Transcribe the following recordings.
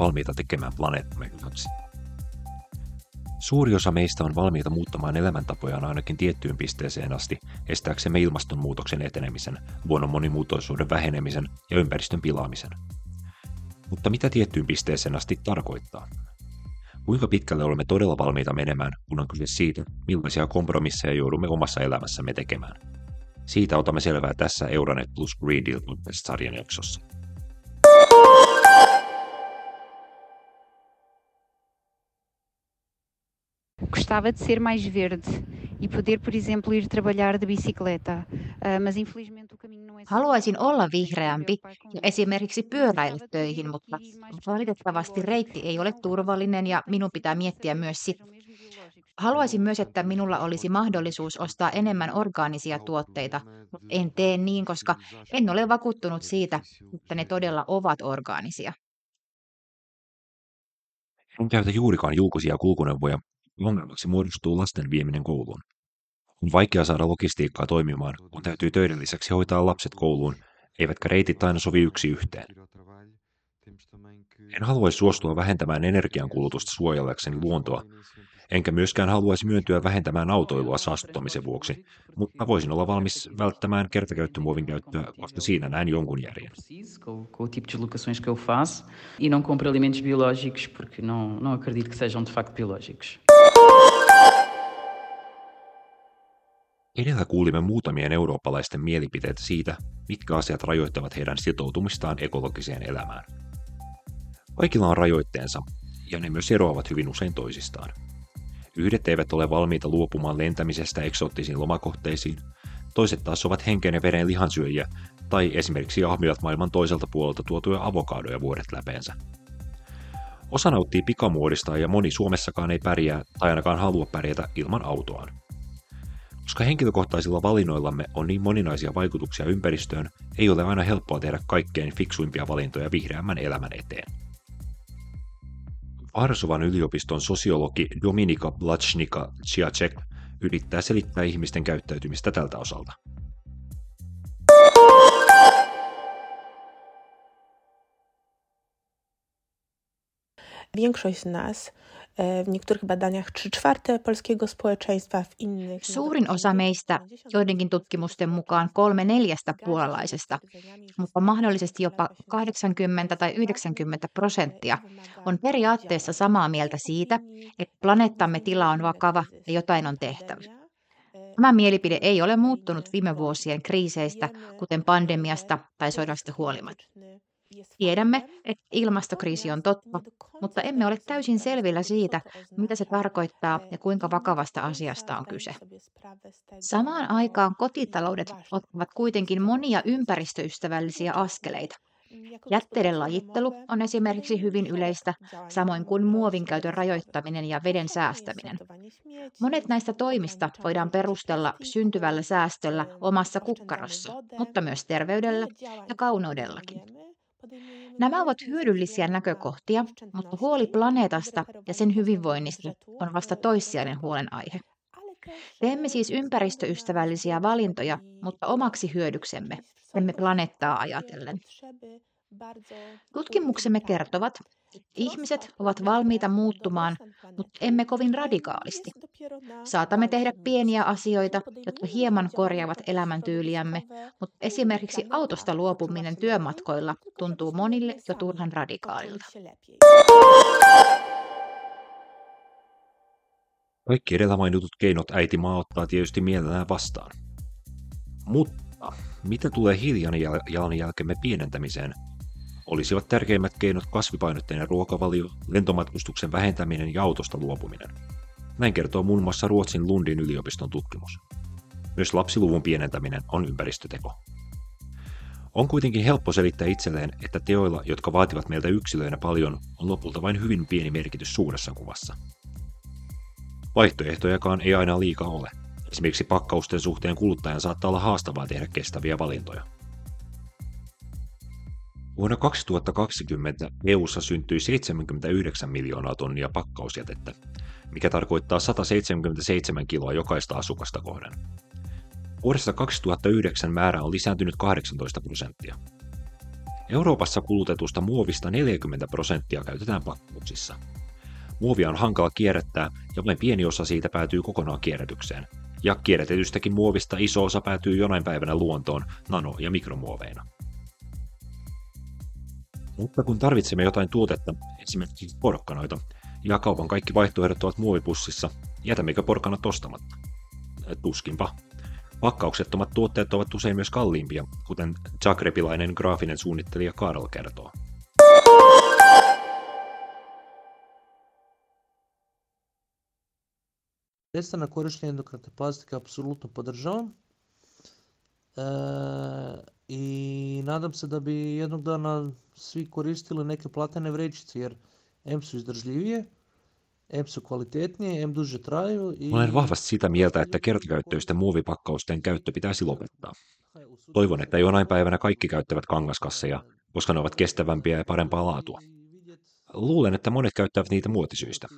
Valmiita tekemään planeettamme hyväksi? Suuri osa meistä on valmiita muuttamaan elämäntapojaan ainakin tiettyyn pisteeseen asti, estääksemme ilmastonmuutoksen etenemisen, luonnon monimuotoisuuden vähenemisen ja ympäristön pilaamisen. Mutta mitä tiettyyn pisteeseen asti tarkoittaa? Kuinka pitkälle olemme todella valmiita menemään, kun on kyse siitä, millaisia kompromisseja joudumme omassa elämässämme tekemään? Siitä otamme selvää tässä Euronet plus Green Deal sarjan jaksossa. Gostava de ser mais verde e poder, por exemplo, ir trabalhar de bicicleta, uh, mas infelizmente o caminho não é Haluaisin olla vihreämpi. ja esimerkiksi pyöräillä töihin, mutta valitettavasti reitti ei ole turvallinen ja minun pitää miettiä myös sitä. Haluaisin myös, että minulla olisi mahdollisuus ostaa enemmän orgaanisia tuotteita, mutta en tee niin, koska en ole vakuuttunut siitä, että ne todella ovat orgaanisia. En käytä juurikaan julkisia kulkuneuvoja, ongelmaksi muodostuu lasten vieminen kouluun. On vaikea saada logistiikkaa toimimaan, kun täytyy töiden lisäksi hoitaa lapset kouluun, eivätkä reitit aina sovi yksi yhteen. En haluaisi suostua vähentämään energiankulutusta suojellakseni luontoa, enkä myöskään haluaisi myöntyä vähentämään autoilua saastuttamisen vuoksi, mutta voisin olla valmis välttämään kertakäyttömuovin käyttöä, koska siinä näen jonkun järjen. Edellä kuulimme muutamien eurooppalaisten mielipiteitä siitä, mitkä asiat rajoittavat heidän sitoutumistaan ekologiseen elämään. Kaikilla on rajoitteensa, ja ne myös eroavat hyvin usein toisistaan. Yhdet eivät ole valmiita luopumaan lentämisestä eksoottisiin lomakohteisiin, toiset taas ovat henkeen ja veren lihansyöjiä tai esimerkiksi ahmivat maailman toiselta puolelta tuotuja avokadoja vuodet läpeensä. Osa nauttii pikamuodista ja moni Suomessakaan ei pärjää tai ainakaan halua pärjätä ilman autoaan. Koska henkilökohtaisilla valinnoillamme on niin moninaisia vaikutuksia ympäristöön, ei ole aina helppoa tehdä kaikkein fiksuimpia valintoja vihreämmän elämän eteen. Varsovan yliopiston sosiologi Dominika Blachnika Ciacek yrittää selittää ihmisten käyttäytymistä tältä osalta. Większość z nas w niektórych badaniach 3 czwarte polskiego społeczeństwa, w innych... Suurin osa meistä, joidenkin tutkimusten mukaan kolme neljästä puolalaisesta, mutta mahdollisesti jopa 80 tai 90 prosenttia, on periaatteessa samaa mieltä siitä, että planeettamme tila on vakava ja jotain on tehtävä. Tämä mielipide ei ole muuttunut viime vuosien kriiseistä, kuten pandemiasta tai sodasta huolimatta. Tiedämme, että ilmastokriisi on totta, mutta emme ole täysin selvillä siitä, mitä se tarkoittaa ja kuinka vakavasta asiasta on kyse. Samaan aikaan kotitaloudet ottavat kuitenkin monia ympäristöystävällisiä askeleita. Jätteiden lajittelu on esimerkiksi hyvin yleistä, samoin kuin muovin käytön rajoittaminen ja veden säästäminen. Monet näistä toimista voidaan perustella syntyvällä säästöllä omassa kukkarossa, mutta myös terveydellä ja kauneudellakin. Nämä ovat hyödyllisiä näkökohtia, mutta huoli planeetasta ja sen hyvinvoinnista on vasta toissijainen huolenaihe. Teemme siis ympäristöystävällisiä valintoja, mutta omaksi hyödyksemme, emme planeettaa ajatellen. Tutkimuksemme kertovat, ihmiset ovat valmiita muuttumaan, mutta emme kovin radikaalisti. Saatamme tehdä pieniä asioita, jotka hieman korjaavat elämäntyyliämme, mutta esimerkiksi autosta luopuminen työmatkoilla tuntuu monille jo turhan radikaalilta. Kaikki edellä mainitut keinot äiti maa ottaa tietysti mielellään vastaan. Mutta mitä tulee hiilijalanjälkemme pienentämiseen, olisivat tärkeimmät keinot kasvipainotteinen ruokavalio, lentomatkustuksen vähentäminen ja autosta luopuminen. Näin kertoo muun muassa Ruotsin Lundin yliopiston tutkimus. Myös lapsiluvun pienentäminen on ympäristöteko. On kuitenkin helppo selittää itselleen, että teoilla, jotka vaativat meiltä yksilöinä paljon, on lopulta vain hyvin pieni merkitys suuressa kuvassa. Vaihtoehtojakaan ei aina liikaa ole. Esimerkiksi pakkausten suhteen kuluttajan saattaa olla haastavaa tehdä kestäviä valintoja. Vuonna 2020 EU:ssa syntyi 79 miljoonaa tonnia pakkausjätettä, mikä tarkoittaa 177 kiloa jokaista asukasta kohden. Vuodesta 2009 määrä on lisääntynyt 18 prosenttia. Euroopassa kulutetusta muovista 40 prosenttia käytetään pakkauksissa. Muovia on hankala kierrättää ja vain pieni osa siitä päätyy kokonaan kierrätykseen. Ja kierrätetystäkin muovista iso osa päätyy jonain päivänä luontoon nano- ja mikromuoveina. Mutta kun tarvitsemme jotain tuotetta, esimerkiksi porkkanoita, ja kaupan kaikki vaihtoehdot ovat muovipussissa, jätämmekö porkkanat ostamatta? Tuskinpa. Pakkauksettomat tuotteet ovat usein myös kalliimpia, kuten Zagrebilainen graafinen suunnittelija Karl kertoo. Prestanak korištenja jednokratne plastike apsolutno podržavam. E, I nadam se da bi jednog dana svi koristili neke platene vrećice jer M su izdržljivije, M su kvalitetnije, M duže traju. I... Olen vahvasti sitä mieltä, että kertakäyttöisten muovipakkausten käyttö pitäisi lopettaa. Toivon, että jonain päivänä kaikki käyttävät kangaskasseja, koska ne ovat kestävämpiä ja parempaa laatua. Luulen, että monet käyttävät niitä muotisyistä.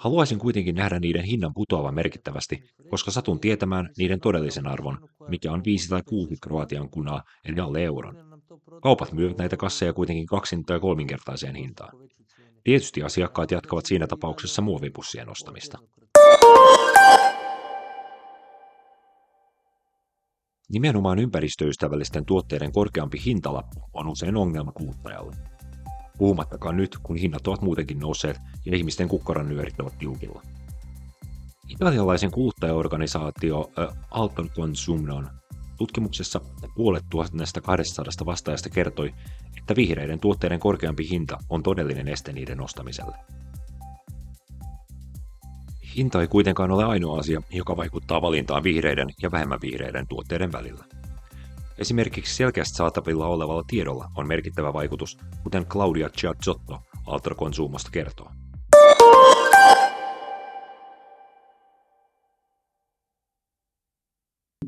Haluaisin kuitenkin nähdä niiden hinnan putoavan merkittävästi, koska satun tietämään niiden todellisen arvon, mikä on 5 tai 6 Kroatian kunaa, eli alle euron. Kaupat myyvät näitä kasseja kuitenkin kaksin tai kolminkertaiseen hintaan. Tietysti asiakkaat jatkavat siinä tapauksessa muovipussien ostamista. Nimenomaan ympäristöystävällisten tuotteiden korkeampi hintalappu on usein ongelma kuluttajalle. Puhumattakaan nyt, kun hinnat ovat muutenkin nousseet ja ihmisten kukkarannyörit ovat tiukilla. Italialaisen kuluttajaorganisaatio Alton Consumnon tutkimuksessa puolet 1200 vastaajasta kertoi, että vihreiden tuotteiden korkeampi hinta on todellinen este niiden ostamiselle. Hinta ei kuitenkaan ole ainoa asia, joka vaikuttaa valintaan vihreiden ja vähemmän vihreiden tuotteiden välillä. Esimerkiksi selkeästi saatavilla olevalla tiedolla on merkittävä vaikutus, kuten Claudia Ciazzotto Altro Consumosta kertoo.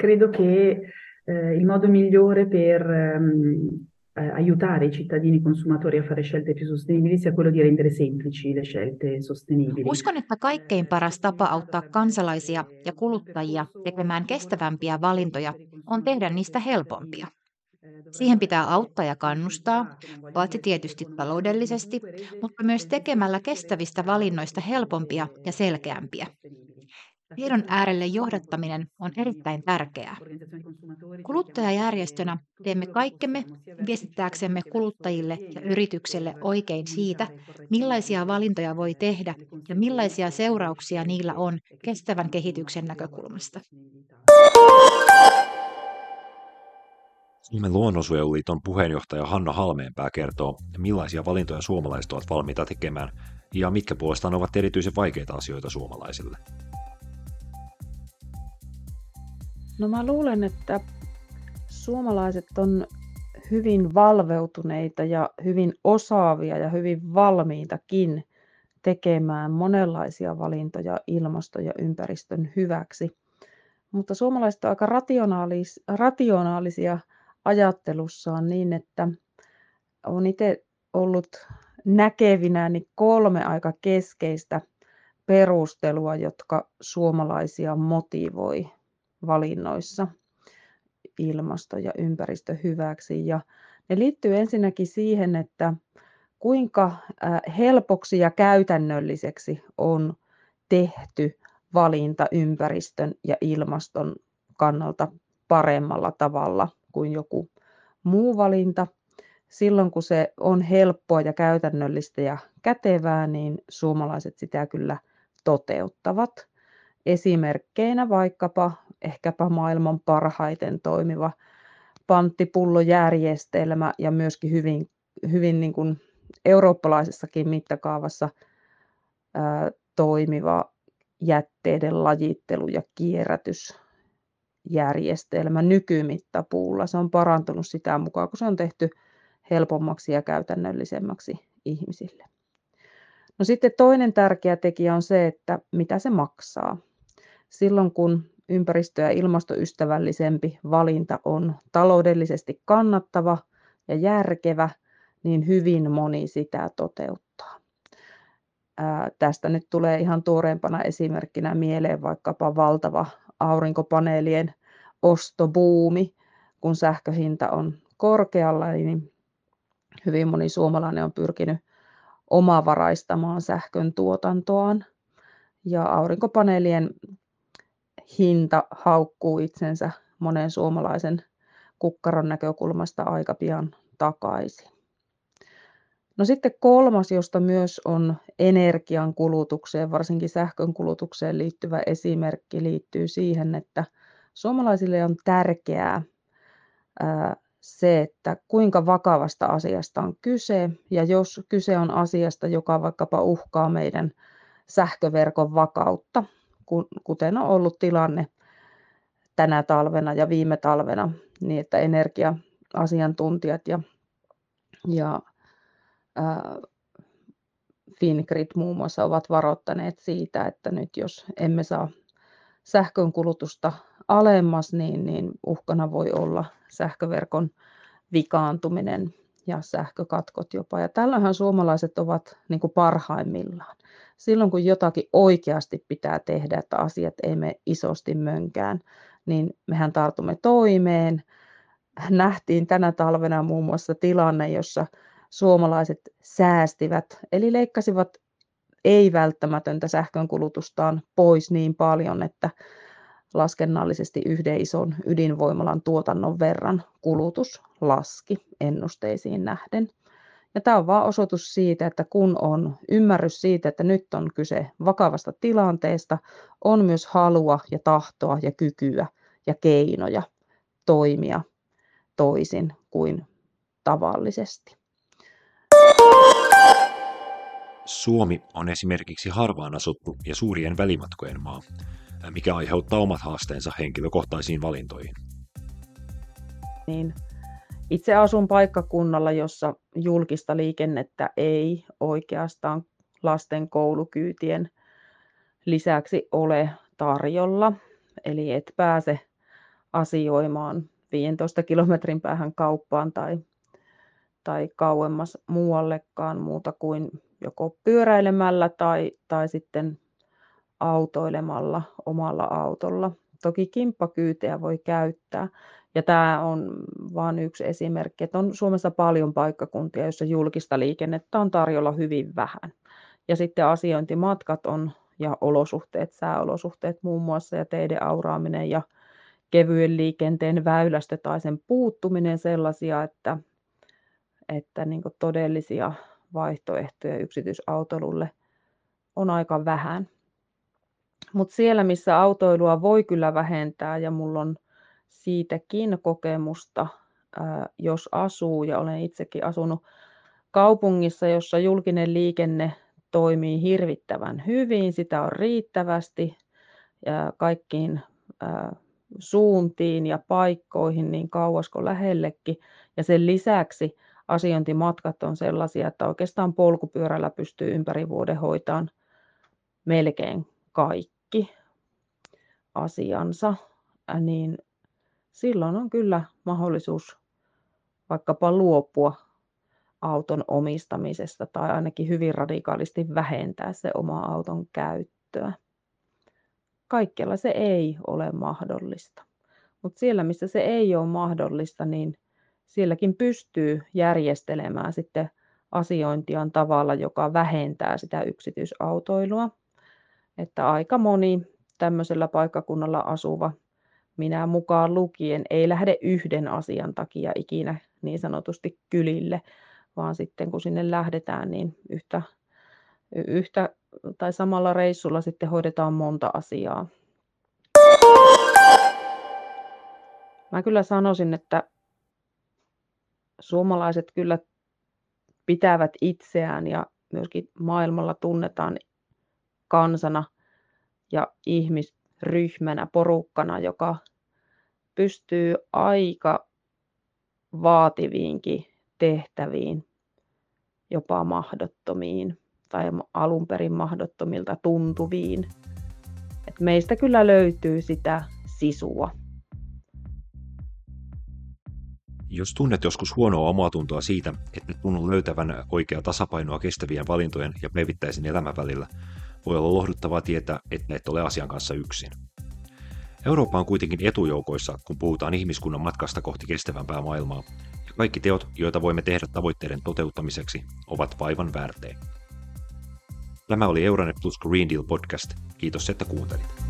Credo che eh, il modo migliore per ehm, eh, aiutare i cittadini consumatori a fare scelte più sostenibili sia quello di rendere semplici le scelte sostenibili. Uskon, että kaikkein paras tapa auttaa kansalaisia ja kuluttajia tekemään kestävämpiä valintoja on tehdä niistä helpompia. Siihen pitää auttaa ja kannustaa, paitsi tietysti taloudellisesti, mutta myös tekemällä kestävistä valinnoista helpompia ja selkeämpiä. Tiedon äärelle johdattaminen on erittäin tärkeää. Kuluttajajärjestönä teemme kaikkemme viestittääksemme kuluttajille ja yritykselle oikein siitä, millaisia valintoja voi tehdä ja millaisia seurauksia niillä on kestävän kehityksen näkökulmasta. Suomen luonnonsuojeluliiton puheenjohtaja Hanna Halmeenpää kertoo, millaisia valintoja suomalaiset ovat valmiita tekemään ja mitkä puolestaan ovat erityisen vaikeita asioita suomalaisille. No mä luulen, että suomalaiset on hyvin valveutuneita ja hyvin osaavia ja hyvin valmiitakin tekemään monenlaisia valintoja ilmasto- ja ympäristön hyväksi. Mutta suomalaiset ovat aika rationaalis, rationaalisia ajattelussaan niin, että olen itse ollut näkevinäni kolme aika keskeistä perustelua, jotka suomalaisia motivoi valinnoissa ilmasto- ja ympäristö hyväksi. Ja ne liittyy ensinnäkin siihen, että kuinka helpoksi ja käytännölliseksi on tehty valinta ympäristön ja ilmaston kannalta paremmalla tavalla kuin joku muu valinta. Silloin kun se on helppoa ja käytännöllistä ja kätevää, niin suomalaiset sitä kyllä toteuttavat. Esimerkkeinä vaikkapa ehkäpä maailman parhaiten toimiva panttipullojärjestelmä ja myöskin hyvin, hyvin niin kuin eurooppalaisessakin mittakaavassa ää, toimiva jätteiden lajittelu- ja kierrätysjärjestelmä nykymittapuulla. Se on parantunut sitä mukaan, kun se on tehty helpommaksi ja käytännöllisemmäksi ihmisille. No sitten toinen tärkeä tekijä on se, että mitä se maksaa. Silloin kun ympäristö- ja ilmastoystävällisempi valinta on taloudellisesti kannattava ja järkevä, niin hyvin moni sitä toteuttaa. Ää, tästä nyt tulee ihan tuoreempana esimerkkinä mieleen vaikkapa valtava aurinkopaneelien ostobuumi, kun sähköhinta on korkealla, niin hyvin moni suomalainen on pyrkinyt omavaraistamaan sähkön tuotantoaan ja aurinkopaneelien hinta haukkuu itsensä monen suomalaisen kukkaron näkökulmasta aika pian takaisin. No sitten kolmas, josta myös on energian kulutukseen, varsinkin sähkön kulutukseen liittyvä esimerkki, liittyy siihen, että suomalaisille on tärkeää se, että kuinka vakavasta asiasta on kyse, ja jos kyse on asiasta, joka vaikkapa uhkaa meidän sähköverkon vakautta, kuten on ollut tilanne tänä talvena ja viime talvena, niin että energia-asiantuntijat ja, ja ää, Fingrid muun muassa ovat varoittaneet siitä, että nyt jos emme saa sähkön kulutusta alemmas, niin, niin uhkana voi olla sähköverkon vikaantuminen ja sähkökatkot jopa. Ja tällöinhän suomalaiset ovat niin kuin parhaimmillaan. Silloin kun jotakin oikeasti pitää tehdä, että asiat ei mene isosti mönkään, niin mehän tartumme toimeen. Nähtiin tänä talvena muun muassa tilanne, jossa suomalaiset säästivät, eli leikkasivat ei-välttämätöntä sähkönkulutustaan pois niin paljon, että laskennallisesti yhden ison ydinvoimalan tuotannon verran kulutus laski ennusteisiin nähden. Ja tämä on vain osoitus siitä, että kun on ymmärrys siitä, että nyt on kyse vakavasta tilanteesta, on myös halua ja tahtoa ja kykyä ja keinoja toimia toisin kuin tavallisesti. Suomi on esimerkiksi harvaan asuttu ja suurien välimatkojen maa, mikä aiheuttaa omat haasteensa henkilökohtaisiin valintoihin. Niin, itse asun paikkakunnalla, jossa julkista liikennettä ei oikeastaan lasten koulukyytien lisäksi ole tarjolla. Eli et pääse asioimaan 15 kilometrin päähän kauppaan tai, tai kauemmas muuallekaan muuta kuin joko pyöräilemällä tai, tai sitten autoilemalla omalla autolla. Toki kimppakyytejä voi käyttää. Ja tämä on vain yksi esimerkki, että on Suomessa paljon paikkakuntia, joissa julkista liikennettä on tarjolla hyvin vähän. Ja sitten asiointimatkat on ja olosuhteet, sääolosuhteet muun muassa ja teiden auraaminen ja kevyen liikenteen väylästö tai sen puuttuminen sellaisia, että, että niin todellisia vaihtoehtoja yksityisautoilulle on aika vähän. Mutta siellä, missä autoilua voi kyllä vähentää, ja mulla on siitäkin kokemusta, jos asuu, ja olen itsekin asunut kaupungissa, jossa julkinen liikenne toimii hirvittävän hyvin, sitä on riittävästi ja kaikkiin suuntiin ja paikkoihin niin kauas kuin lähellekin. Ja sen lisäksi asiointimatkat on sellaisia, että oikeastaan polkupyörällä pystyy ympäri vuoden hoitamaan melkein kaikki asiansa, niin silloin on kyllä mahdollisuus vaikkapa luopua auton omistamisesta tai ainakin hyvin radikaalisti vähentää se oma auton käyttöä. Kaikkialla se ei ole mahdollista. Mutta siellä, missä se ei ole mahdollista, niin sielläkin pystyy järjestelemään sitten asiointiaan tavalla, joka vähentää sitä yksityisautoilua. Että aika moni tämmöisellä paikkakunnalla asuva, minä mukaan lukien, ei lähde yhden asian takia ikinä niin sanotusti kylille, vaan sitten kun sinne lähdetään, niin yhtä, yhtä tai samalla reissulla sitten hoidetaan monta asiaa. Mä kyllä sanoisin, että suomalaiset kyllä pitävät itseään ja myöskin maailmalla tunnetaan kansana ja ihmisryhmänä, porukkana, joka pystyy aika vaativiinkin tehtäviin, jopa mahdottomiin tai alun perin mahdottomilta tuntuviin. Et meistä kyllä löytyy sitä sisua. Jos tunnet joskus huonoa omaa tuntoa siitä, että tunnu löytävän oikeaa tasapainoa kestävien valintojen ja päivittäisen elämän välillä, voi olla lohduttavaa tietää, että et ole asian kanssa yksin. Eurooppa on kuitenkin etujoukoissa, kun puhutaan ihmiskunnan matkasta kohti kestävämpää maailmaa, Ja kaikki teot, joita voimme tehdä tavoitteiden toteuttamiseksi, ovat vaivan väärtejä. Tämä oli Euronet Plus Green Deal podcast. Kiitos, että kuuntelit.